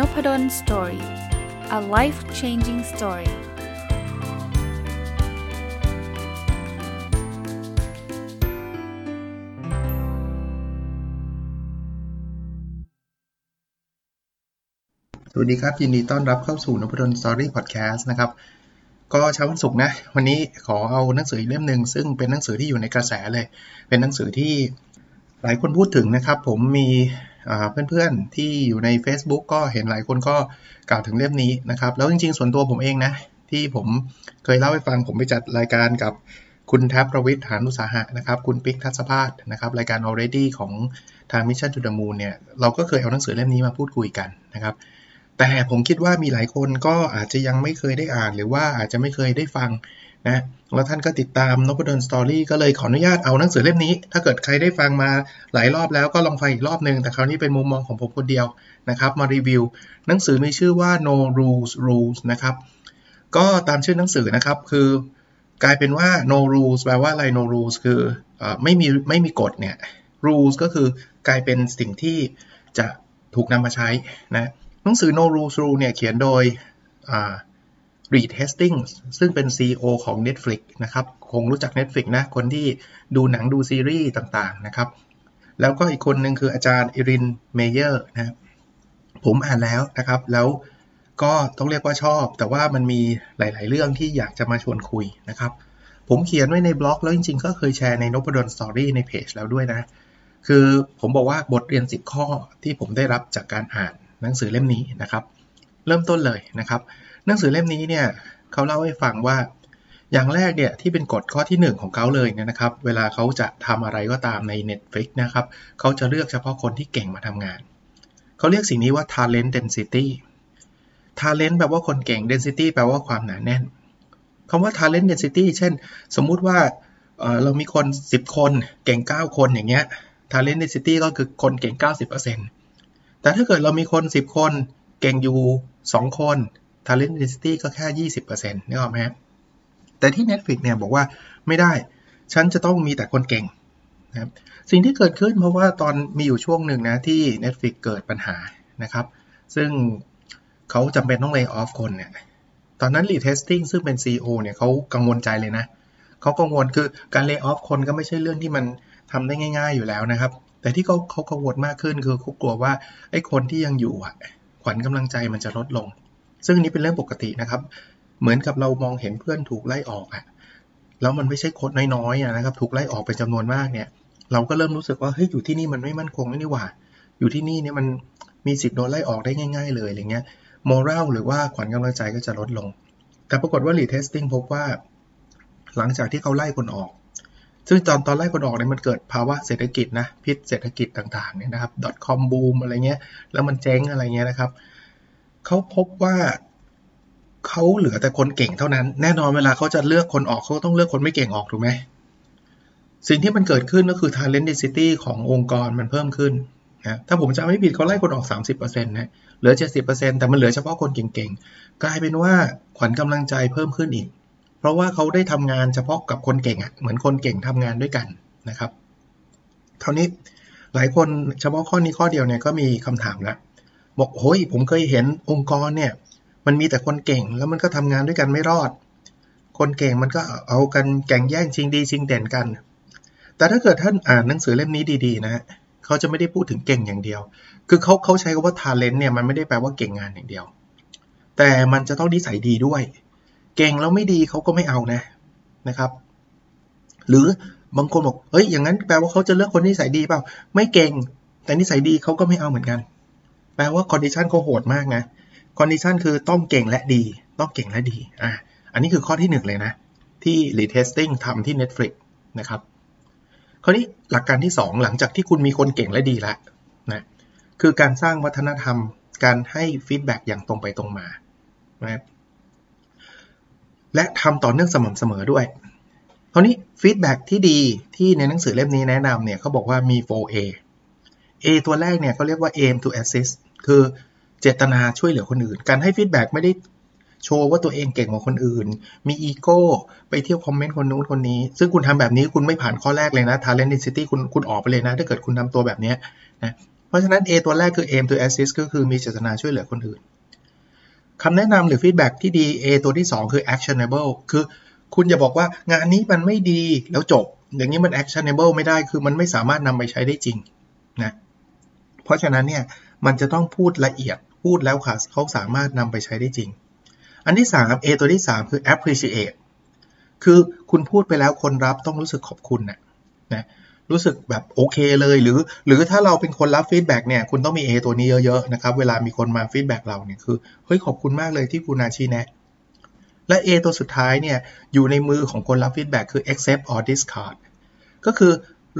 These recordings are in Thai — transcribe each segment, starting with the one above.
Nopadol Story a life changing story สวัสดีครับ ยินดีต้อนรับเข้าสู่นพดล Story พอดแคสต์นะครับ ก็เช้าวันศุกร์นะ วันนี้ขอเอาหนังสืออีกเล่มหนึ่งซึ่งเป็นหนังสือที่อยู่ในกระแสเลย เป็นหนังสือที่หลายคนพูดถึงนะครับ ผมมี เพื่อนๆที่อยู่ใน Facebook ก็เห็นหลายคนก็กล่าวถึงเล่มนี้นะครับ แล้วจริงๆ ส่วนตัวผมเองนะ ที่ผมเคยเล่าให้ฟังผมไปจัดรายการกับคุณแทบประวิทย์หานุสาหะนะครับ คุณปิ๊กทัศภาสนะครับรายการ already ของทาง Mission to the Moon เนี่ยเราก็เคยเอาหนังสือเล่มนี้มาพูดคุยกันนะครับ แต่ผมคิดว่ามีหลายคนก็อาจจะยังไม่เคยได้อ่าน หรือว่าอาจจะไม่เคยได้ฟัง นะแล้วท่านก็ติดตามนพดลสตอรี่ก็เลยขออนุญาตเอาหนังสือเล่มนี้ ถ้าเกิดใครได้ฟังมาหลายรอบแล้วก็ลองฟังอีกรอบหนึ่งแต่คราวนี้เป็นมุมมองของผมคนเดียวนะครับมารีวิว หนังสือมีชื่อว่า no rules rules นะครับก็ตามชื่อหนังสือนะครับคือกลายเป็นว่า no rules แปลว่าอะไร no rules คืออไม่มีไม่มีกฎเนี่ย rules ก็คือกลายเป็นสิ่งที่จะถูกนำมาใช้นะหนังสือ no rules rule เนี่ยเขียนโดย Reed Hastings ซึ่งเป็น CEO ของ Netflix นะครับ คงรู้จัก Netflix นะ คนที่ดูหนังดูซีรีส์ต่างๆนะครับ แล้วก็อีกคนหนึ่งคืออาจารย์ Erin Meyer นะผมอ่านแล้วนะครับ แล้วก็ต้องเรียกว่าชอบ แต่ว่ามันมีหลาย ๆ เรื่องที่อยากจะมาชวนคุยนะครับ ผมเขียนไว้ในบล็อกแล้วจริง ๆ ก็เคยแชร์ในนพดล Story ในเพจแล้วด้วยนะ คือผมบอกว่าบทเรียน 10 ข้อที่ผมได้รับจากการอ่านหนังสือเล่มนี้นะครับ เริ่มต้นเลยนะครับ นังสือเล่มนี้เนี่ยเขาเล่าให้ฟังว่า อย่างแรกเนี่ยที่เป็นกฎข้อที่ 1 ของเขาเลยเนี่ยนะครับ เวลาเขาจะทำอะไรก็ตามใน Netflix นะครับเขาจะเลือกเฉพาะคนที่เก่งมาทำงาน เขาเรียกสิ่งนี้ว่า talent density talent แปลว่าคนเก่ง density แปลว่าความหนาแน่นคำว่า talent density เช่น สมมุติว่าเรามีคน 10 คนเก่ง 9 คนอย่างเงี้ย talent density ก็คือคนเก่ง 90%แต่ถ้าเกิดเรามีคน 10 คนเก่งอยู่ 2 คน talent density ก็แค่ 20%นึกออกไหมแต่ที่ Netflix เนี่ยบอกว่าไม่ได้ ฉันจะต้องมีแต่คนเก่งนะครับสิ่งที่เกิดขึ้นเพราะว่าตอนมีอยู่ช่วงหนึ่งนะที่ Netflix เกิดปัญหานะครับ ซึ่งเขาจำเป็นต้องเลิกออฟคนเนี่ยตอนนั้น Lee Testing ซึ่งเป็น CEO เนี่ยเขากังวลใจเลยนะเขากังวลคือการเลิกออฟคนก็ไม่ใช่เรื่องที่มันทำได้ง่ายๆอยู่แล้วนะครับ แต่ที่เขาเขากังวลมากขึ้นคือเขากลัวว่าไอ้คนที่ยังอยู่อะขวัญกำลังใจมันจะลดลง ซึ่งนี้เป็นเรื่องปกตินะครับ เหมือนกับเรามองเห็นเพื่อนถูกไล่ออกอะแล้วมันไม่ใช่คนน้อยๆนะครับ ถูกไล่ออกเป็นจำนวนมากเนี่ย เราก็เริ่มรู้สึกว่าเฮ้ยอยู่ที่นี่มันไม่มั่นคงนี่หว่า อยู่ที่นี่เนี่ยมันมีสิทธิ์โดนไล่ออกได้ง่าย ๆ เลยอะไรเงี้ยโมราลหรือว่าขวัญกำลังใจก็จะลดลง แต่ปรากฏว่า Reed Hastings พบว่า หลังจากที่เขาไล่คนออก ซึ่งตอนตอนไล่คนออกเนี่ยมันเกิดภาวะเศรษฐกิจนะ พิษเศรษฐกิจต่างๆเนี่ยนะครับ .com boom อะไรเงี้ย แล้วมันเจ๊งอะไรเงี้ยนะครับ เขาพบว่าเขาเหลือแต่คนเก่งเท่านั้น แน่นอนเวลาเขาจะเลือกคนออกเขาต้องเลือกคนไม่เก่งออกถูกไหมสิ่งที่มันเกิดขึ้นก็คือ talent density ขององค์กรมันเพิ่มขึ้นนะถ้าผมจำไม่ผิดเขาไล่คนออก 30%นะเหลือ 70%แต่มันเหลือเฉพาะคนเก่งๆ กลายเป็นว่าขวัญกำลังใจเพิ่มขึ้นอีก เพราะว่าเขาได้ทำงานเฉพาะกับคนเก่งอะ่ะเหมือนคนเก่งทำงานด้วยกันนะครับคราวนี้หลายคนเฉพาะข้อนี้ข้อเดียวเนี่ยก็มีคำถามแล้ว บอกโอ้ยผมเคยเห็นองค์กรเนี่ยมันมีแต่คนเก่งแล้วมันก็ทำงานด้วยกันไม่รอด คนเก่งมันก็เอากันแข่งแย่งชิงดีชิงเด่นกัน แต่ถ้าเกิดท่านอ่านหนังสือเล่มนี้ดีๆ นะเขาจะไม่ได้พูดถึงเก่งอย่างเดียว คือเขาเขาใช้คำว่า talent เนี่ยมันไม่ได้แปลว่าเก่งงานอย่างเดียว แต่มันจะต้องนิสัยดีด้วย เก่งแล้วไม่ดีเขาก็ไม่เอานะนะครับ หรือบางคนบอกเฮ้ยอย่างนั้นแปลว่าเขาจะเลือกคนนิสัยดีเปล่า ไม่เก่ง แต่นิสัยดีเขาก็ไม่เอาเหมือนกัน แปลว่า condition เขาโหดมากนะ condition คือต้องเก่งและดี ต้องเก่งและดีอะอันนี้คือข้อที่ 1 เลยนะ ที่ Reed Hastings ทำที่ Netflix นะครับ คราวนี้หลักการที่ 2 หลังจากที่คุณมีคนเก่งและดีแล้วนะคือการสร้างวัฒนธรรมการให้ feedback อย่างตรงไปตรงมานะและทำต่อเนื่องสม่ำเสมอด้วยคราวนี้ feedback ที่ดีที่ในหนังสือเล่มนี้แนะนำเนี่ยเขาบอกว่ามี 4A A ตัวแรกเนี่ยเขาเรียกว่า aim to assist คือเจตนาช่วยเหลือคนอื่น การให้ feedback ไม่ได้โชว์ว่าตัวเองเก่งกว่าคนอื่น มีอีโก้ ไปเที่ยวคอมเมนต์คนนู้นคนนี้ ซึ่งคุณทำแบบนี้คุณไม่ผ่านข้อแรกเลยนะ talent density คุณคุณออกไปเลยนะ ถ้าเกิดคุณทำตัวแบบนี้นะ เพราะฉะนั้น A ตัวแรกคือ aim to assist ก็คือมีเจตนาช่วยเหลือคนอื่นคำแนะนำหรือ feedback ที่ดี A ตัวที่ 2 คือ actionable คือคุณอย่าบอกว่างานนี้มันไม่ดีแล้วจบ อย่างนี้มัน actionable ไม่ได้ คือมันไม่สามารถนำไปใช้ได้จริงนะ เพราะฉะนั้นเนี่ย มันจะต้องพูดละเอียดพูดแล้วค่ะเขาสามารถนำไปใช้ได้จริง อันที่3 A ตัวที่ 3 คือ appreciate คือคุณพูดไปแล้วคนรับต้องรู้สึกขอบคุณนะนะรู้สึกแบบโอเคเลยหรือ หรือถ้าเราเป็นคนรับ feedback เนี่ยคุณต้องมี A ตัวนี้เยอะๆนะครับเวลามีคนมา feedback เราเนี่ยคือเฮ้ยขอบคุณมากเลยที่คุณมาชี้แนะ และ A ตัวสุดท้ายเนี่ยอยู่ในมือของคนรับ feedback คือ accept or discard ก็คือ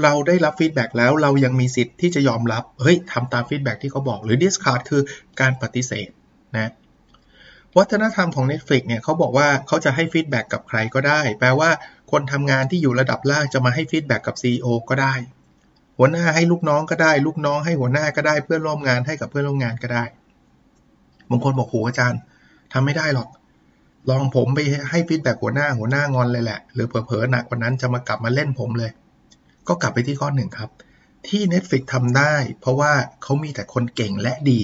เราได้รับ feedback แล้วเรายังมีสิทธิ์ที่จะยอมรับ เฮ้ยทำตาม feedback ที่เขาบอกหรือ discard คือการปฏิเสธนะวัฒนธรรมของ Netflix เนี่ยเขาบอกว่าเขาจะให้ feedback กับใครก็ได้ แปลว่าคนทำงานที่อยู่ระดับล่างจะมาให้ feedback กับ CEO ก็ได้ หัวหน้าให้ลูกน้องก็ได้ ลูกน้องให้หัวหน้าก็ได้ เพื่อนร่วมงานให้กับเพื่อนร่วมงานก็ได้บางคนบอกโหอาจารย์ทำไม่ได้หรอก ลองผมไปให้ feedback หัวหน้าหัวหน้างอนเลยแหละ หรือเผลอๆหนักกว่านั้นจะมากลับมาเล่นผมเลย ก็กลับไปที่ข้อหนึ่งครับ ที่ Netflix ทำได้ เพราะว่าเขามีแต่คนเก่งและดี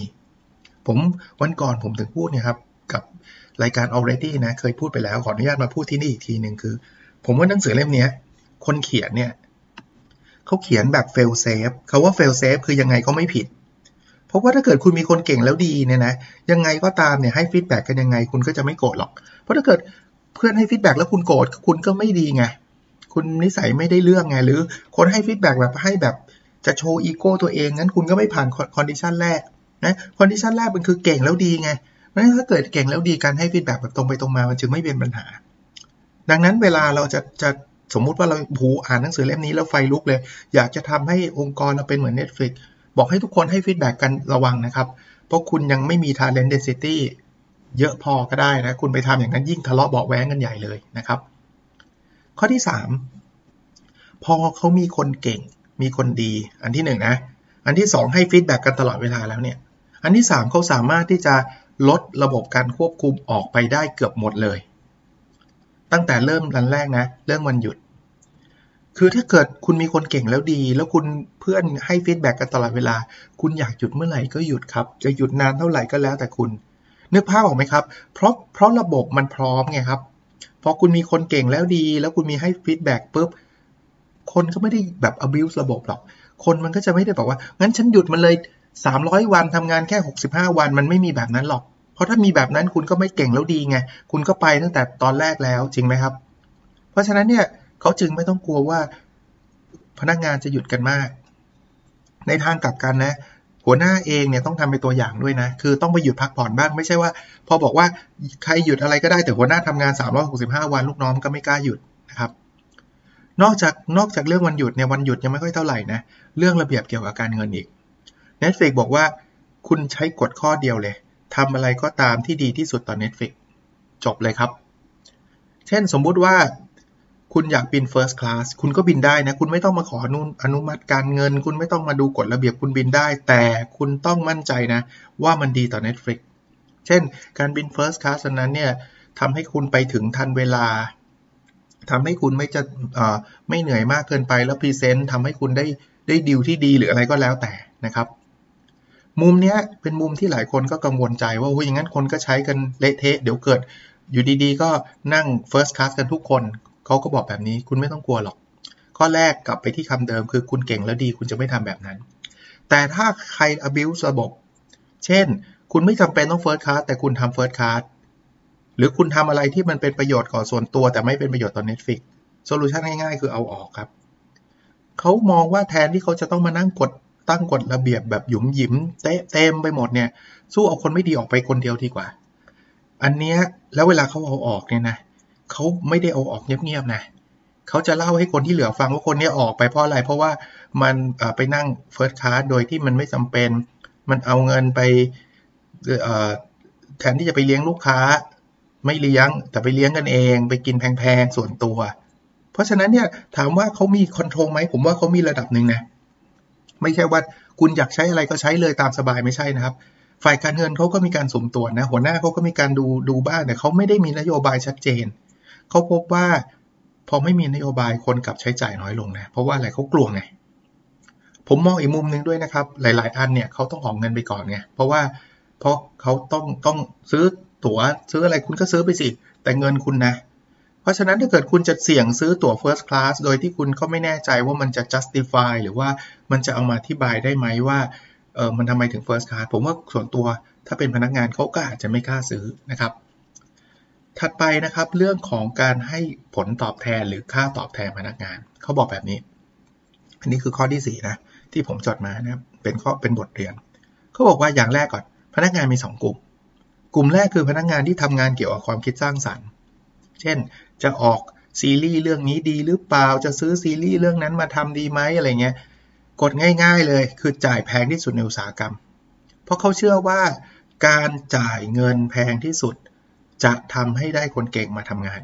ผมวันก่อนผมถึงพูดเนี่ยครับกับรายการ already นะเคยพูดไปแล้วขออนุญาตมาพูดที่นี่อีกทีหนึ่งคือ ผมว่าหนังสือเล่มนี้คนเขียนเนี่ยเขาเขียนแบบ fail safe คำว่า fail safe คือยังไงก็ไม่ผิด เพราะว่าถ้าเกิดคุณมีคนเก่งแล้วดีเนี่ยนะยังไงก็ตามเนี่ยให้ feedback กันยังไงคุณก็จะไม่โกรธหรอก เพราะถ้าเกิดเพื่อนให้ feedback แล้วคุณโกรธคุณก็ไม่ดีไง คุณนิสัยไม่ได้เรื่องไง หรือคนให้ feedback แบบให้แบบจะโชว์อีโก้ตัวเอง งั้นคุณก็ไม่ผ่าน condition แรกนะ condition แรกมันคือเก่งแล้วดีไง เพราะถ้าเกิดเก่งแล้วดีการให้ feedback แบบตรงไปตรงมา มันจึงไม่เป็นปัญหา ดังนั้นเวลาเราจะจะสมมุติว่าเราโหอ่านหนังสือเล่มนี้แล้วไฟลุกเลย อยากจะทำให้องค์กรเราเป็นเหมือน Netflix บอกให้ทุกคนให้ feedback กันระวังนะครับ เพราะคุณยังไม่มี talent density เยอะพอก็ได้นะ คุณไปทำอย่างนั้นยิ่งทะเลาะเบาแว้งกันใหญ่เลยนะครับ ข้อที่ 3 พอเขามีคนเก่ง มีคนดี อันที่1นะ อันที่ 2 ให้ feedback กันตลอดเวลาแล้วเนี่ย อันที่ 3เขาสามารถที่จะลดระบบการควบคุมออกไปได้เกือบหมดเลย ตั้งแต่เริ่มอันแรกนะ เรื่องวันหยุด คือถ้าเกิดคุณมีคนเก่งแล้วดี แล้วคุณเพื่อนให้ feedback กันตลอดเวลา คุณอยากหยุดเมื่อไหร่ก็หยุดครับ จะหยุดนานเท่าไหร่ก็แล้วแต่คุณ นึกภาพออกไหมครับ เพราะเพราะระบบมันพร้อมไงครับ อคุณมีคนเก่งแล้วดี แล้วคุณมีให้ฟีดแบ็กปุ๊บคนก็ไม่ได้แบบ abuse ระบบหรอก คนมันก็จะไม่ได้บอกว่า งั้นฉันหยุดมันเลย 300 วันทำงานแค่ 65 วันมันไม่มีแบบนั้นหรอก เพราะถ้ามีแบบนั้นคุณก็ไม่เก่งแล้วดีไง คุณก็ไปตั้งแต่ตอนแรกแล้วจริงไหมครับ เพราะฉะนั้นเนี่ยเขาจึงไม่ต้องกลัวว่าพนักงานจะหยุดกันมาก ในทางกลับกันนะ หัวหน้าเองเนี่ยต้องทำเป็นตัวอย่างด้วยนะ คือต้องไปหยุดพักผ่อนบ้างไม่ใช่ว่า พอบอกว่าใครหยุดอะไรก็ได้แต่หัวหน้าทำงาน 365 วันลูกน้องก็ไม่กล้าหยุดนะครับ นอกจากนอกจากเรื่องวันหยุดเนี่ยวันหยุดยังไม่ค่อยเท่าไหร่นะเรื่องระเบียบเกี่ยวกับการเงินอีก Netflix บอกว่าคุณใช้กฎข้อเดียวเลยทำอะไรก็ตามที่ดีที่สุดต่อ Netflix จบเลยครับ เช่นสมมุติว่า คุณอยากบิน First Class คุณก็บินได้นะ คุณไม่ต้องมาขออนุอนมัติการเงิน คุณไม่ต้องมาดูกฎระเบียบคุณบินได้ แต่คุณต้องมั่นใจนะ ว่ามันดีต่อ Netflix เช่น การบิน First Class นั้นเนี่ยทำให้คุณไปถึงทันเวลาทำให้คุณไม่จะไม่เหนื่อยมากเกินไปแล้วพรีเซนต์ทำให้คุณได้ได้ดีลที่ดีหรืออะไรก็แล้วแต่นะครับ มุมนี้เป็นมุมที่หลายคนก็กังวลใจว่าโอ้ยงั้นคนก็ใช้กันเละเทะเดี๋ยวเกิดอยู่ดีๆ ก็นั่ง first class กันทุกคน เขาก็บอกแบบนี้คุณไม่ต้องกลัวหรอก ข้อแรกกลับไปที่คำเดิมคือคุณเก่งแล้วดีคุณจะไม่ทำแบบนั้น แต่ถ้าใคร abuse ระบบ เช่น คุณไม่จำเป็นต้อง first class แต่คุณทำ first class หรือคุณทำอะไรที่มันเป็นประโยชน์ก่อส่วนตัว แต่ไม่เป็นประโยชน์ต่อ Netflix โซลูชันง่ายๆ คือเอาออกครับ เขามองว่าแทนที่เขาจะต้องมานั่งกดตั้งกฎระเบียบแบบหยุมหยิมเตเต็มไปหมดเนี่ย สู้เอาคนไม่ดีออกไปคนเดียวดีกว่า อันเนี้ยแล้วเวลาเขาเอาออกเนี่ยนะ เขาไม่ได้เอาออกเงียบๆนะเขาจะเล่าให้คนที่เหลือฟังว่าคนนี้ออกไปเพราะอะไร เพราะว่ามันไปนั่ง first class โดยที่มันไม่จำเป็น มันเอาเงินไปแทนที่จะไปเลี้ยงลูกค้า ไม่เลี้ยงแต่ไปเลี้ยงกันเอง ไปกินแพงๆส่วนตัว เพราะฉะนั้นเนี่ยถามว่าเขามี control ไหมผมว่าเขามีระดับหนึ่งนะไม่ใช่ว่าคุณอยากใช้อะไรก็ใช้เลยตามสบายไม่ใช่นะครับ ฝ่ายการเงินเขาก็มีการสุ่มตรวจนะ หัวหน้าเขาก็มีการดูดูบ้างแต่เขาไม่ได้มีนโยบายชัดเจน เขาพบว่าพอไม่มีนโยบายคนกลับใช้จ่ายน้อยลงนะ เพราะว่าอะไรเขากลัวไง ผมมองอีกมุมหนึ่งด้วยนะครับ หลาย ๆ อันเนี่ยเขาต้องออกเงินไปก่อนไง เพราะว่าเพราะเขาต้องต้องซื้อตั๋วซื้ออะไรคุณก็ซื้อไปสิ แต่เงินคุณนะ เพราะฉะนั้นถ้าเกิดคุณจะเสี่ยงซื้อตั๋ว first class โดยที่คุณก็ไม่แน่ใจว่ามันจะ justify หรือว่ามันจะเอามาอธิบายได้ไหมว่าเออมันทำไมถึง first class ผมว่าส่วนตัวถ้าเป็นพนักงานเขาก็อาจจะไม่กล้าซื้อนะครับ ถัดไปนะครับเรื่องของการให้ผลตอบแทนหรือค่าตอบแทนพนักงาน เขาบอกแบบนี้ อันนี้คือข้อที่ 4 นะ ที่ผมจดมานะครับเป็นข้อเป็นบทเรียน เขาบอกว่าอย่างแรกก่อน พนักงานมี 2 กลุ่ม กลุ่มแรกคือพนักงานที่ทำงานเกี่ยวกับความคิดสร้างสรรค์ เช่นจะออกซีรีส์เรื่องนี้ดีหรือเปล่าจะซื้อซีรีส์เรื่องนั้นมาทำดีไหมอะไรเงี้ยกดง่าย ๆ เลยคือจ่ายแพงที่สุดในอุตสาหกรรม เพราะเขาเชื่อว่าการจ่ายเงินแพงที่สุด จะทำให้ได้คนเก่งมาทำงาน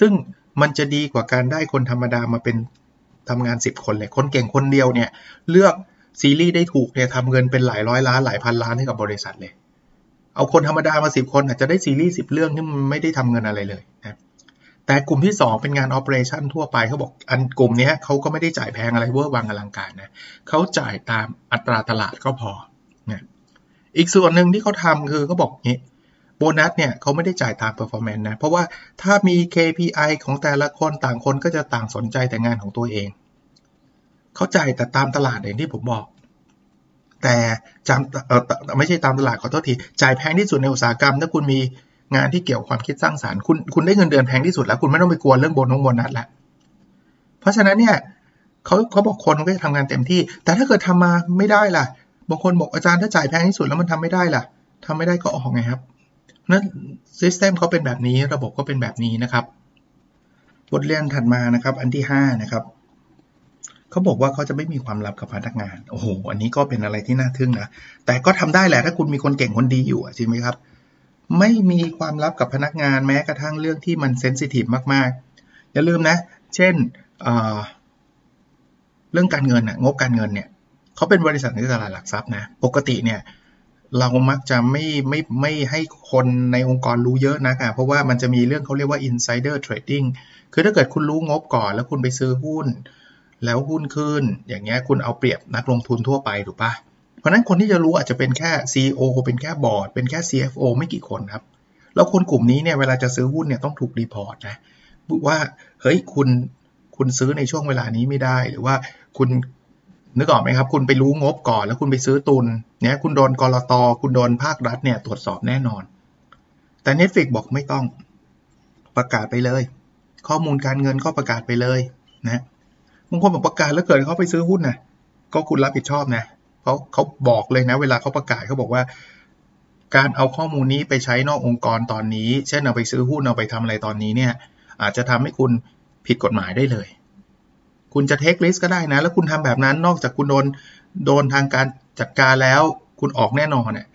ซึ่งมันจะดีกว่าการได้คนธรรมดามาเป็นทำงาน 10 คนเลย คนเก่งคนเดียวเนี่ย เลือกซีรีส์ได้ถูกเนี่ยทำเงินเป็นหลายร้อยล้านหลายพันล้านให้กับบริษัทเลย เอาคนธรรมดามา 10 คนอาจจะได้ซีรีส์10 เรื่องที่มันไม่ได้ทำเงินอะไรเลยนะแต่กลุ่มที่ 2 เป็นงานออ e r a t i o n ทั่วไปเขาบอกอันกลุ่มนี้เขาก็ไม่ได้จ่ายแพงอะไรเวอร์วังอลังการนะเขาจ่ายตามอัตราตลาดก็พอนะอีกส่วนหนึ่งที่เขาทำคือเขาบอกงี้ โบนัสเนี่ยเขาไม่ได้จ่ายตาม performance นะ เพราะว่าถ้ามี KPI ของแต่ละคนต่างคนก็จะต่างสนใจแต่งานของตัวเอง เขาจ่ายแต่ตามตลาดอย่างที่ผมบอก แต่จำเออไม่ใช่ตามตลาดขอโทษที จ่ายแพงที่สุดในอุตสาหกรรม ถ้าคุณมีงานที่เกี่ยวความคิดสร้างสารรค์คุณคุณได้เงินเดือนแพงที่สุดแล้ว คุณไม่ต้องไปกลัวเรื่องโบนงโบนัสละเพราะฉะนั้นเนี่ยเขาเขาบอกคนก็จะทำงานเต็มที่ แต่ถ้าเกิดทำมาไม่ได้ล่ะบางคนบอกอาจารย์ถ้าจ่ายแพงที่สุดแล้วมันทำไม่ได้ล่ะทำไม่ได้ก็ออกไงครับ นั้นซิสเต็มเขาเป็นแบบนี้ระบบก็เป็นแบบนี้นะครับ บทเรียนถัดมานะครับ อันที่ 5 นะครับเขาบอกว่าเขาจะไม่มีความลับกับพนักงาน โอ้โห อันนี้ก็เป็นอะไรที่น่าทึ่งนะ แต่ก็ทำได้แหละถ้าคุณมีคนเก่งคนดีอยู่จริงไหมครับ ไม่มีความลับกับพนักงานแม้กระทั่งเรื่องที่มันเซนซิทีฟมากๆ อย่าลืมนะ เช่นเเรื่องการเงินนะงบการเงินเนี่ยเขาเป็นบริษัทในตลาดหลักทรัพย์นะ ปกติเนี่ย เรามักจะไม่ไม่ไม่ให้คนในองค์กรรู้เยอะนะะเพราะว่ามันจะมีเรื่องเขาเรียกว่า insider trading คือถ้าเกิดคุณรู้งบก่อน แล้วคุณไปซื้อหุ้น แล้วหุ้นขึ้น อย่างเงี้ยคุณเอาเปรียบนักลงทุนทั่วไปถูกปะเพราะนั้นคนที่จะรู้อาจจะเป็นแค่ CEO เป็นแค่บอร์ดเป็นแค่ CFO ไม่กี่คนครับ แล้วคนกลุ่มนี้เนี่ยเวลาจะซื้อหุ้นเนี่ยต้องถูกรีพอร์ตนะว่าเฮ้ยคุณคุณซื้อในช่วงเวลานี้ไม่ได้หรือว่าคุณ นึกออกไหมครับ คุณไปรู้งบก่อนแล้วคุณไปซื้อตุนเนี่ยคุณโดนกรตคุณโดนภาครัฐเนี่ยตรวจสอบแน่นอน แต่ Netflix บอกไม่ต้องประกาศไปเลย ข้อมูลการเงินก็ประกาศไปเลยนะบางคนบอกประกาศแล้วเกิดเขาไปซื้อหุ้นนะก็คุณรับผิดชอบนะเพราะเขาบอกเลยนะ เวลาเขาประกาศเขาบอกว่า การเอาข้อมูลนี้ไปใช้นอกองค์กรตอนนี้ เช่นเอาไปซื้อหุ้นเอาไปทำอะไรตอนนี้เนี่ย อาจจะทำให้คุณผิดกฎหมายได้เลย คุณจะเทคลิสก็ได้นะ แล้วคุณทำแบบนั้นนอกจากคุณโดนโดนทางการจัดการแล้วคุณออกแน่นอนเนี่ย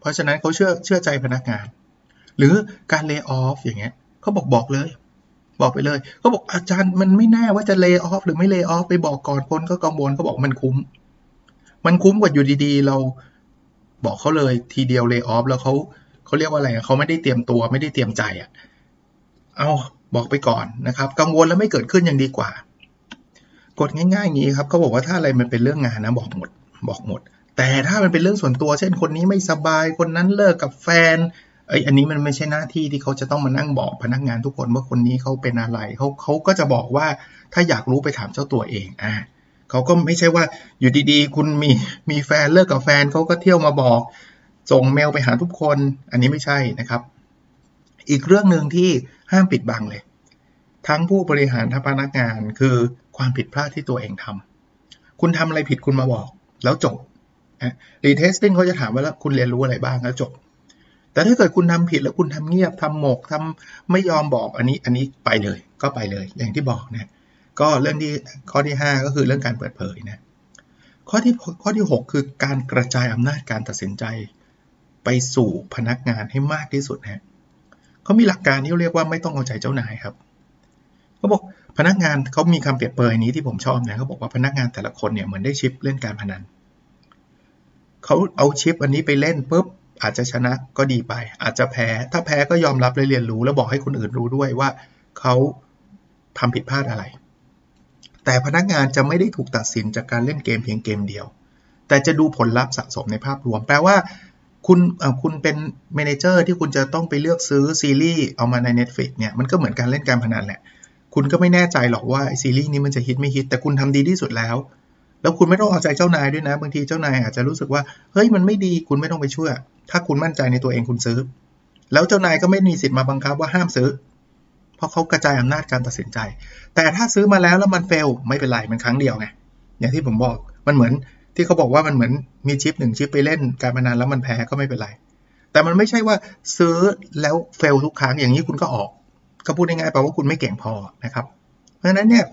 เพราะฉะนั้นเขาเชื่อเชื่อใจพนักงาน หรือการเลิกออฟอย่างเงี้ยเขาบอกบอกเลย บอกไปเลยก็บอกอาจารย์มันไม่แน่ว่าจะเลิกออฟหรือไม่เลิกออฟไปบอกก่อนคนก็กังวลเขาบอกมันคุ้ม มันคุ้มกว่าอยู่ดีๆ เราบอกเขาเลยทีเดียวเลิกออฟแล้วเขาเขาเรียกว่าอะไรเขาไม่ได้เตรียมตัวไม่ได้เตรียมใจอะเอาบอกไปก่อนนะครับ กังวลแล้วไม่เกิดขึ้นยังดีกว่า กดง่ายง่างนี้ครับเขาบอกว่าถ้าอะไรมันเป็นเรื่องงานนะบอกหมด บอกหมด แต่ถ้ามันเป็นเรื่องส่วนตัว เช่นคนนี้ไม่สบายคนนั้นเลิกกับแฟนไอ้อันนี้มันไม่ใช่หน้าที่ที่เขาจะต้องมานั่งบอกพนักงานทุกคนว่าคนนี้เขาเป็นอะไรเขาเขาก็จะบอกว่าถ้าอยากรู้ไปถามเจ้าตัวเองอ่าเขาก็ไม่ใช่ว่าอยู่ดีๆ คุณมีมีแฟนเลิกกับแฟนเขาก็เที่ยวมาบอก ส่งเมลไปหาทุกคน อันนี้ไม่ใช่นะครับ อีกเรื่องหนึ่งที่ห้ามปิดบังเลย ทั้งผู้บริหารทั้งพนักงานคือ ความผิดพลาดที่ตัวเองทำคุณทำอะไรผิดคุณมาบอก แล้วจบ Reed Hastings เขาจะถามว่าแล้วคุณเรียนรู้อะไรบ้างแล้วจบ แต่ถ้าเกิดคุณทำผิดแล้วคุณทำเงียบทำหมกทำไม่ยอมบอกอันนี้อันนี้ไปเลย ก็ไปเลย อย่างที่บอกนะก็เรื่องที่ข้อที่ 5 ก็คือเรื่องการเปิดเผยนะข้อที่ข้อที่ 6 คือการกระจายอำนาจการตัดสินใจไปสู่พนักงานให้มากที่สุดนะเขามีหลักการที่เรียกว่าไม่ต้องเอาใจเจ้านายครับเขาบอก พนักงานเขามีคำเปรียบเปรยนี้ที่ผมชอบนะเขาบอกว่าพนักงานแต่ละคนเนี่ยเหมือนได้ชิปเล่นการพนันเขาเอาชิปอันนี้ไปเล่นปุ๊บอาจจะชนะก็ดีไป อาจจะแพ้ ถ้าแพ้ก็ยอมรับและเรียนรู้ แล้วบอกให้คนอื่นรู้ด้วยว่าเขาทำผิดพลาดอะไร แต่พนักงานจะไม่ได้ถูกตัดสินจากการเล่นเกมเพียงเกมเดียว แต่จะดูผลลัพธ์สะสมในภาพรวม แปลว่า คุณคุณเป็นเมนเจอร์ที่คุณจะต้องไปเลือกซื้อซีรีส์เอามาใน Netflix เนี่ยมันก็เหมือนการเล่นการพนันแหละ คุณก็ไม่แน่ใจหรอกว่าซีรีส์นี้มันจะฮิตไม่ฮิต แต่คุณทำดีที่สุดแล้ว แล้วคุณไม่ต้องเอาใจเจ้านายด้วยนะ บางทีเจ้านายอาจจะรู้สึกว่า เฮ้ยมันไม่ดีคุณไม่ต้องไปช่วยถ้าคุณมั่นใจในตัวเองคุณซื้อ แล้วเจ้านายก็ไม่มีสิทธิ์มาบังคับว่าห้ามซื้อ เพราะเขากระจายอำนาจการตัดสินใจ แต่ถ้าซื้อมาแล้วแล้วมันเฟลไม่เป็นไรมันครั้งเดียวไงอย่างที่ผมบอกมันเหมือนที่เขาบอกว่ามันเหมือนมีชิปหนึ่งชิปไปเล่นการพนันแล้วมันแพ้ก็ไม่เป็นไร แต่มันไม่ใช่ว่าซื้อแล้วเฟลทุกครั้งอย่างนี้คุณก็ออก ก็พูดง่ายๆแปลว่าคุณไม่เก่งพอนะครับ เพราะฉะนั้นเนี่ย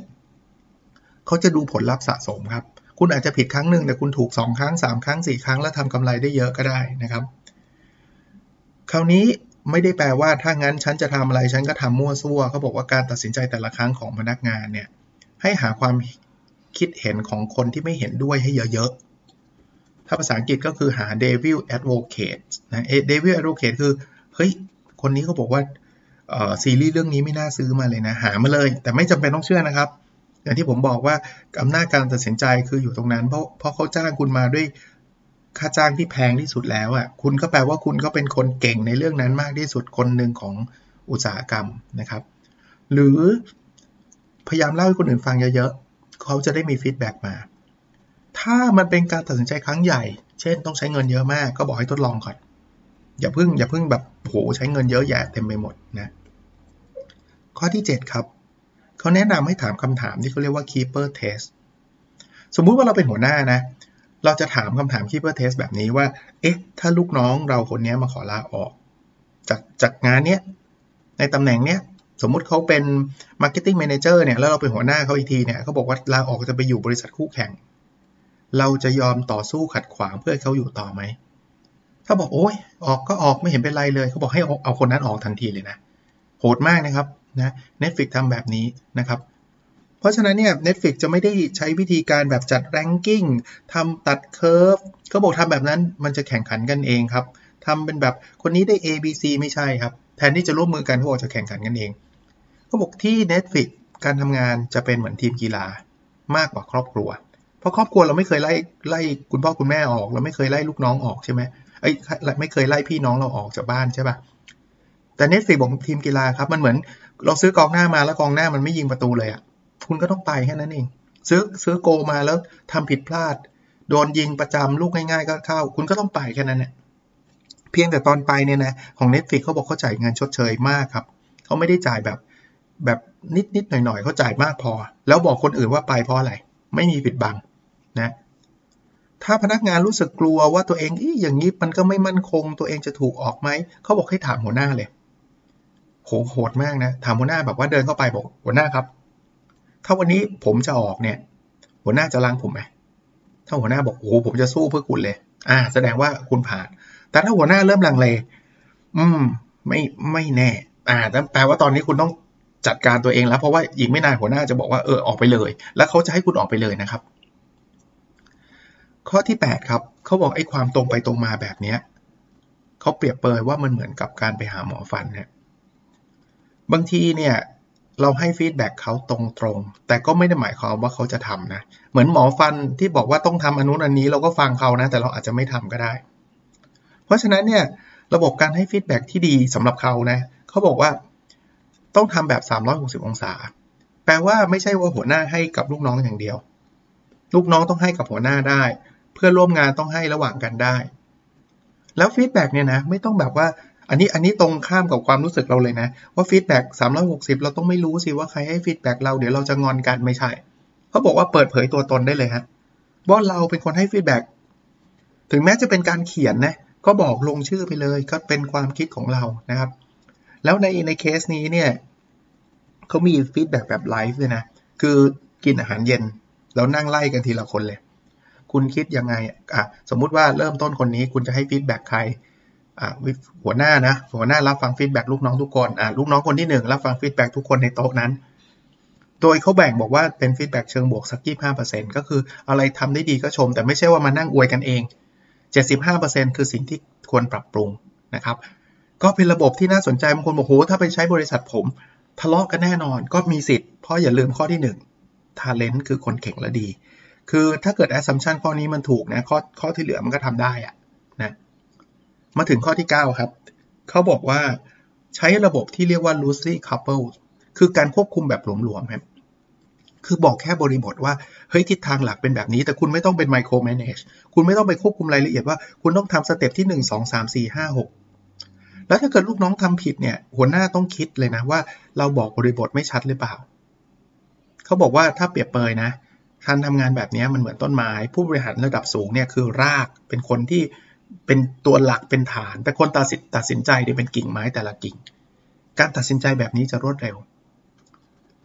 เขาจะดูผลลัพธ์สะสมครับ คุณอาจจะผิดครั้งหนึ่งแต่คุณถูก 2 ครั้ง 3 ครั้ง 4 ครั้งแล้วทำกำไรได้เยอะก็ได้นะครับ คราวนี้ไม่ได้แปลว่าถ้างั้นฉันจะทำอะไรฉันก็ทำมั่วซั่วเขาบอกว่าการตัดสินใจแต่ละครั้งของพนักงานเนี่ยให้หาความคิดเห็นของคนที่ไม่เห็นด้วยให้เยอะๆ ถ้าภาษาอังกฤษก็คือหา devil advocate นะ devil advocate คือ เฮ้ย คนนี้เขาบอกว่า ซีรีส์เรื่องนี้ไม่น่าซื้อมาเลยนะ หามาเลย แต่ไม่จำเป็นต้องเชื่อนะครับ อย่างที่ผมบอกว่าอำนาจการตัดสินใจคืออยู่ตรงนั้น เพราะเพราะเขาจ้างคุณมาด้วยค่าจ้างที่แพงที่สุดแล้วอะคุณก็แปลว่าคุณก็เป็นคนเก่งในเรื่องนั้นมากที่สุดคนหนึ่งของอุตสาหกรรมนะครับ หรือพยายามเล่าให้คนอื่นฟังเยอะๆเขาจะได้มี feedback มา ถ้ามันเป็นการตัดสินใจครั้งใหญ่ เช่น ต้องใช้เงินเยอะมาก ก็บอกให้ทดลองก่อนอย่าเพึ่งอย่าเพึ่งแบบโหใช้เงินเยอะแยะเต็มไปหมดนะ ข้อที่ 7 ครับ เขาแนะนำให้ถามคำถามที่เขาเรียกว่า keeper test สมมุติว่าเราเป็นหัวหน้านะ เราจะถามคำถาม keeper test แบบนี้ว่า เอ๊ะ ถ้าลูกน้องเราคนนี้มาขอลาออก จากจากงานเนี้ย ในตำแหน่งเนี้ย สมมุติเขาเป็น Marketing Manager เนี่ย แล้วเราเป็นหัวหน้าเขาอีกทีเนี่ยเขาบอกว่าลาออกจะไปอยู่บริษัทคู่แข่ง เราจะยอมต่อสู้ขัดขวางเพื่อเขาอยู่ต่อไหม ถ้าบอกโอ้ยออกก็ออกไม่เห็นเป็นไรเลย เขาบอกให้เอาคนนั้นออกทันทีเลยนะ โหดมากนะครับ นะ Netflix ทำแบบนี้นะครับ เพราะฉะนั้นเนี่ย Netflix จะไม่ได้ใช้วิธีการแบบจัดแรงกิ้งทำตัดเคอร์ฟเขาบอกทำแบบนั้นมันจะแข่งขันกันเองครับทำเป็นแบบคนนี้ได้ A B C ไม่ใช่ครับ แทนที่จะร่วมมือกันเขาบอกจะแข่งขันกันเองเขาบอกที่ Netflix การทำงานจะเป็นเหมือนทีมกีฬามากกว่าครอบครัว เพราะครอบครัวเราไม่เคยไล่ไล่คุณพ่อคุณแม่ออก เราไม่เคยไล่ลูกน้องออกใช่ไหมไอ้ไม่เคยไล่พี่น้องเราออกจากบ้านใช่ปะแต่ Netflix บอกทีมกีฬาครับ มันเหมือน เราซื้อกองหน้ามาแล้วกองหน้ามันไม่ยิงประตูเลยอะ่ะคุณก็ต้องไปแค่นั้นเอง ซื้อซื้อโกมาแล้วทำผิดพลาด โดนยิงประจำลูกง่ายๆ ก็เข้า คุณก็ต้องไปแค่นั้นเนี่ยเพียงแต่ตอนไปเนี่ยนะของ Netflix เขาบอกเขาจ่ายเงินชดเชยมากครับเขาไม่ได้จ่ายแบบแบบนิดนิดหน่อยหน่อยเขาจ่ายมากพอ แล้วบอกคนอื่นว่าไปเพราะอะไร ไม่มีปิดบังนะถ้าพนักงานรู้สึกกลัวว่าตัวเองอีอย่างนี้มันก็ไม่มั่นคง ตัวเองจะถูกออกไหมเขาบอกให้ถามหัวหน้าเลย โหโหดมากนะถามหัวหน้าแบบว่าเดินเข้าไปบอกหัวหน้าครับ ถ้าวันนี้ผมจะออกเนี่ย หัวหน้าจะล้างผมไหมถ้าหัวหน้าบอกโอ้ผมจะสู้เพื่อคุณเลย อ่า แสดงว่าคุณผ่าน แต่ถ้าหัวหน้าเริ่มลังเล อืม ไม่ไม่แน่ อ่าแปลว่าตอนนี้คุณต้องจัดการตัวเองแล้ว เพราะว่าอีกไม่นานหัวหน้าจะบอกว่าเออออกไปเลย แล้วเขาจะให้คุณออกไปเลยนะครับ ข้อที่ 8 ครับเขาบอกไอ้ความตรงไปตรงมาแบบเนี้ยเขาเปรียบเปรยว่ามันเหมือนกับการไปหาหมอฟันเนี่ย บางทีเนี่ยเราให้ฟีดแบ็กเขาตรงๆ แต่ก็ไม่ได้หมายความว่าเขาจะทำนะ เหมือนหมอฟันที่บอกว่าต้องทำอันนู้นอันนี้เราก็ฟังเขานะ แต่เราอาจจะไม่ทำก็ได้ เพราะฉะนั้นเนี่ยระบบการให้ feedback ที่ดีสำหรับเขานะเขาบอกว่าต้องทำแบบ 360 องศา แปลว่าไม่ใช่ว่าหัวหน้าให้กับลูกน้องอย่างเดียว ลูกน้องต้องให้กับหัวหน้าได้ เพื่อนร่วมงานต้องให้ระหว่างกันได้ แล้ว feedback เนี่ยนะไม่ต้องแบบว่า อันนี้อันนี้ตรงข้ามกับความรู้สึกเราเลยนะ ว่า feedback 360เราต้องไม่รู้สิว่าใครให้ feedback เราเดี๋ยวเราจะงอนกันไม่ใช่เขาบอกว่าเปิดเผยตัวตนได้เลยฮะว่าเราเป็นคนให้ feedback ถึงแม้จะเป็นการเขียนนะก็บอกลงชื่อไปเลยก็เป็นความคิดของเรานะครับ แล้วในในเคสนี้เนี่ยเขามี feedback แบบไลฟ์เลยนะคือกินอาหารเย็นแล้วนั่งไล่กันทีละคนเลย คุณคิดยังไงอะสมมุติว่าเริ่มต้นคนนี้คุณจะให้ feedback ใคร หัวหน้านะ หัวหน้ารับฟัง feedback ลูกน้องทุกคนอะลูกน้องคนที่หนึ่งรับฟัง feedback ทุกคนในโต๊ะนั้น โดยเขาแบ่งบอกว่าเป็นฟีดแบ็เชิงบวกสักยี่ห้าเปอร์เซ็นต์ก็คืออะไรทำได้ดีก็ชม แต่ไม่ใช่ว่ามานั่งอวยกันเองเจ็ดสิบห้าเปอร์เซ็นต์คือสิ่งที่ควรปรับปรุงนะครับ ก็เป็นระบบที่น่าสนใจบางคนบอกโหถ้าไปใช้บริษัทผม ทะเลาะกันแน่นอนก็มีสิทธิ์เพราะอย่าลืมข้อที่ talent คือคนเก่งและดี คือถ้าเกิด assumption ข้อนี้มันถูกนะข้อข้อที่เหลือมันก็ทำได้อะ มาถึงข้อที่ 9 ครับ เขาบอกว่าใช้ระบบที่เรียกว่า loosely coupled คือการควบคุมแบบหลวมๆครับ คือบอกแค่บริบทว่า เฮ้ยทิศทางหลักเป็นแบบนี้ แต่คุณไม่ต้องเป็น micro manage คุณไม่ต้องไปควบคุมรายละเอียดว่า คุณต้องทำสเต็ปที่ 1 2 3 4 5 6 แล้วถ้าเกิดลูกน้องทำผิดเนี่ย หัวหน้าต้องคิดเลยนะว่า เราบอกบริบทไม่ชัดหรือเปล่า เขาบอกว่าถ้าเปรียบเปยนะการทำงานแบบนี้มันเหมือนต้นไม้ ผู้บริหารระดับสูงเนี่ยคือรากเป็นคนที่ เป็นตัวหลักเป็นฐาน แต่คนตัดสินตัดสินใจเนี่ยเป็นกิ่งไม้แต่ละกิ่ง การตัดสินใจแบบนี้จะรวดเร็ว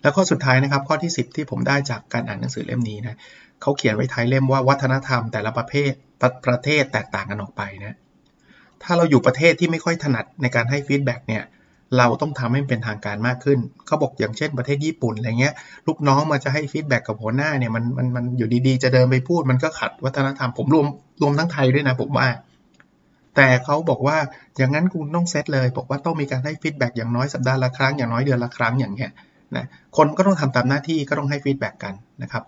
แล้วข้อสุดท้ายนะครับ ข้อที่ 10 ที่ผมได้จากการอ่านหนังสือเล่มนี้นะเขาเขียนไว้ท้ายเล่มว่าวัฒนธรรมแต่ละประเภทประเทศแตกต่างกันออกไปนะถ้าเราอยู่ประเทศที่ไม่ค่อยถนัดในการให้ feedback เนี่ยเราต้องทำให้เป็นทางการมากขึ้น เขาบอกอย่างเช่นประเทศญี่ปุ่นอะไรเงี้ย ลูกน้องมาจะให้ feedback กับหัวหน้าเนี่ยมันมันมันอยู่ดีๆ จะเดินไปพูด มันก็ขัดวัฒนธรรมผมรวมรวมทั้งไทยด้วยนะผมว่า แต่เขาบอกว่าอย่างนั้นคุณต้องเซตเลย บอกว่าต้องมีการให้ feedback อย่างน้อยสัปดาห์ละครั้งอย่างน้อยเดือนละครั้งอย่างเงี้ยนะคนก็ต้องทำตามหน้าที่ก็ต้องให้ feedback กันนะครับ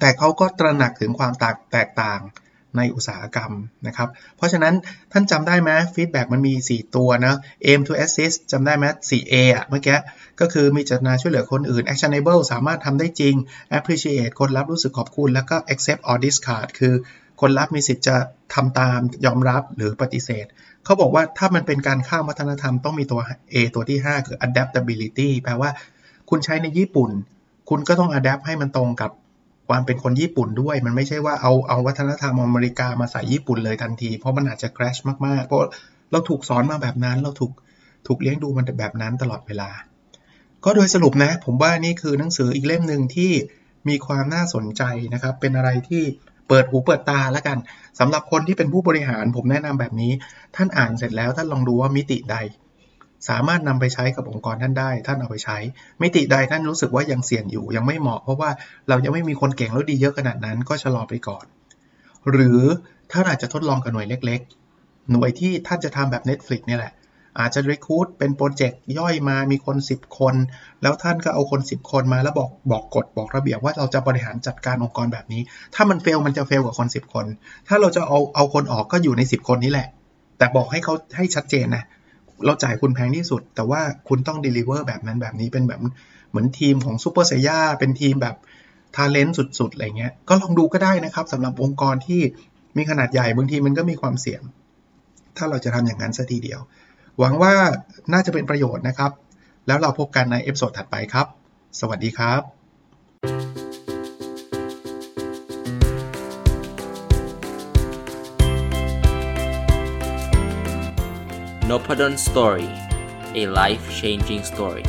แต่เขาก็ตระหนักถึงความแตกต่างในอุตสาหกรรมนะครับ เพราะฉะนั้นท่านจำได้ไหม feedback มันมี 4 ตัวนะ aim to assist จำได้ไหม 4A อะเมื่อกี้ก็คือมีเจตนาช่วยเหลือคนอื่น actionable สามารถทำได้จริง appreciate คนรับรู้สึกขอบคุณ แล้วก็ accept or discard คือ คนรับมีสิทธิ์จะทำตามยอมรับหรือปฏิเสธ เขาบอกว่าถ้ามันเป็นการข้ามวัฒนธรรมต้องมีตัว A ตัวที่ 5 คือ adaptability แปลว่าคุณใช้ในญี่ปุ่น คุณก็ต้อง adapt ให้มันตรงกับความเป็นคนญี่ปุ่นด้วย มันไม่ใช่ว่าเอาเอาวัฒนธรรมอเมริกามาใส่ญี่ปุ่นเลยทันที เพราะมันอาจจะ crash มากๆ เพราะเราถูกสอนมาแบบนั้น เราถูกถูกเลี้ยงดูมันแบบนั้นตลอดเวลา ก็โดยสรุปนะ ผมว่านี่คือหนังสืออีกเล่มหนึ่งที่มีความน่าสนใจนะครับ เป็นอะไรที่ เปิดหูเปิดตาแล้วกันสำหรับคนที่เป็นผู้บริหารผมแนะนำแบบนี้ ท่านอ่านเสร็จแล้วท่านลองดูว่ามิติใด สามารถนำไปใช้กับองค์กรท่านได้ ท่านเอาไปใช้ มิติใดท่านรู้สึกว่ายังเสี่ยงอยู่ยังไม่เหมาะ เพราะว่าเรายังไม่มีคนเก่งแล้วดีเยอะขนาดนั้นก็ชะลอไปก่อน หรือท่านอาจจะทดลองกับหน่วยเล็ก ๆ หน่วยที่ท่านจะทำแบบ Netflix นี่แหละ อาจจะ recruit เป็นโปรเจกต์ย่อยมามีคน 10 คน แล้วท่านก็เอาคน 10 คนมาแล้วบอกบอกกฎบอกระเบียบว่าเราจะบริหารจัดการองค์กรแบบนี้ ถ้ามัน fail มันจะ fail กับคน 10 คน ถ้าเราจะเอาเอาคนออกก็อยู่ใน 10 คนนี้แหละ แต่บอกให้เขาให้ชัดเจนนะเราจ่ายคุณแพงที่สุด แต่ว่าคุณต้อง deliver แบบนั้นแบบนี้เป็นแบบเหมือนทีมของซูเปอร์ไซย่าเป็นทีมแบบ talent สุดๆอะไรเงี้ยก็ลองดูก็ได้นะครับสำหรับองค์กรที่มีขนาดใหญ่บางทีมันก็มีความเสี่ยง ถ้าเราจะทำอย่างนั้นซะทีเดียว หวังว่าน่าจะเป็นประโยชน์นะครับ แล้วเราพบกันใน episode ถัดไปครับ สวัสดีครับ n o p a d o n Story a life changing story